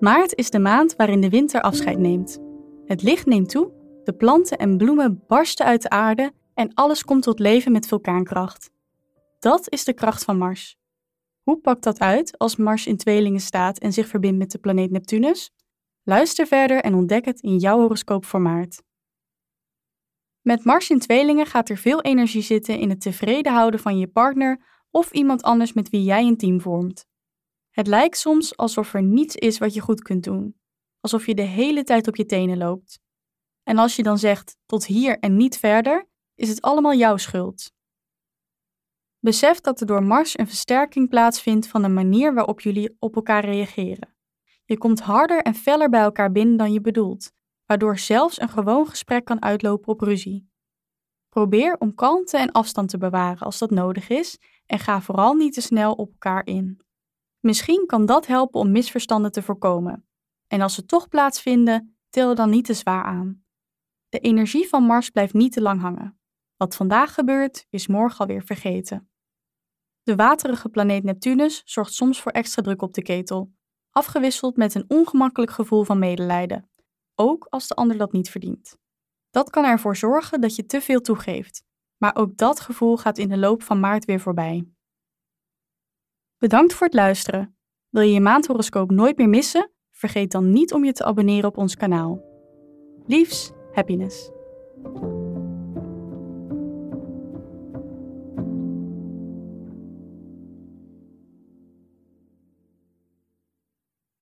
Maart is de maand waarin de winter afscheid neemt. Het licht neemt toe, de planten en bloemen barsten uit de aarde en alles komt tot leven met vulkaankracht. Dat is de kracht van Mars. Hoe pakt dat uit als Mars in tweelingen staat en zich verbindt met de planeet Neptunus? Luister verder en ontdek het in jouw horoscoop voor maart. Met Mars in tweelingen gaat er veel energie zitten in het tevreden houden van je partner of iemand anders met wie jij een team vormt. Het lijkt soms alsof er niets is wat je goed kunt doen, alsof je de hele tijd op je tenen loopt. En als je dan zegt tot hier en niet verder, is het allemaal jouw schuld. Besef dat er door Mars een versterking plaatsvindt van de manier waarop jullie op elkaar reageren. Je komt harder en feller bij elkaar binnen dan je bedoelt, waardoor zelfs een gewoon gesprek kan uitlopen op ruzie. Probeer om kalmte en afstand te bewaren als dat nodig is en ga vooral niet te snel op elkaar in. Misschien kan dat helpen om misverstanden te voorkomen. En als ze toch plaatsvinden, til dan niet te zwaar aan. De energie van Mars blijft niet te lang hangen. Wat vandaag gebeurt, is morgen alweer vergeten. De waterige planeet Neptunus zorgt soms voor extra druk op de ketel, afgewisseld met een ongemakkelijk gevoel van medelijden, ook als de ander dat niet verdient. Dat kan ervoor zorgen dat je te veel toegeeft, maar ook dat gevoel gaat in de loop van maart weer voorbij. Bedankt voor het luisteren. Wil je je maandhoroscoop nooit meer missen? Vergeet dan niet om je te abonneren op ons kanaal. Liefs, happiness.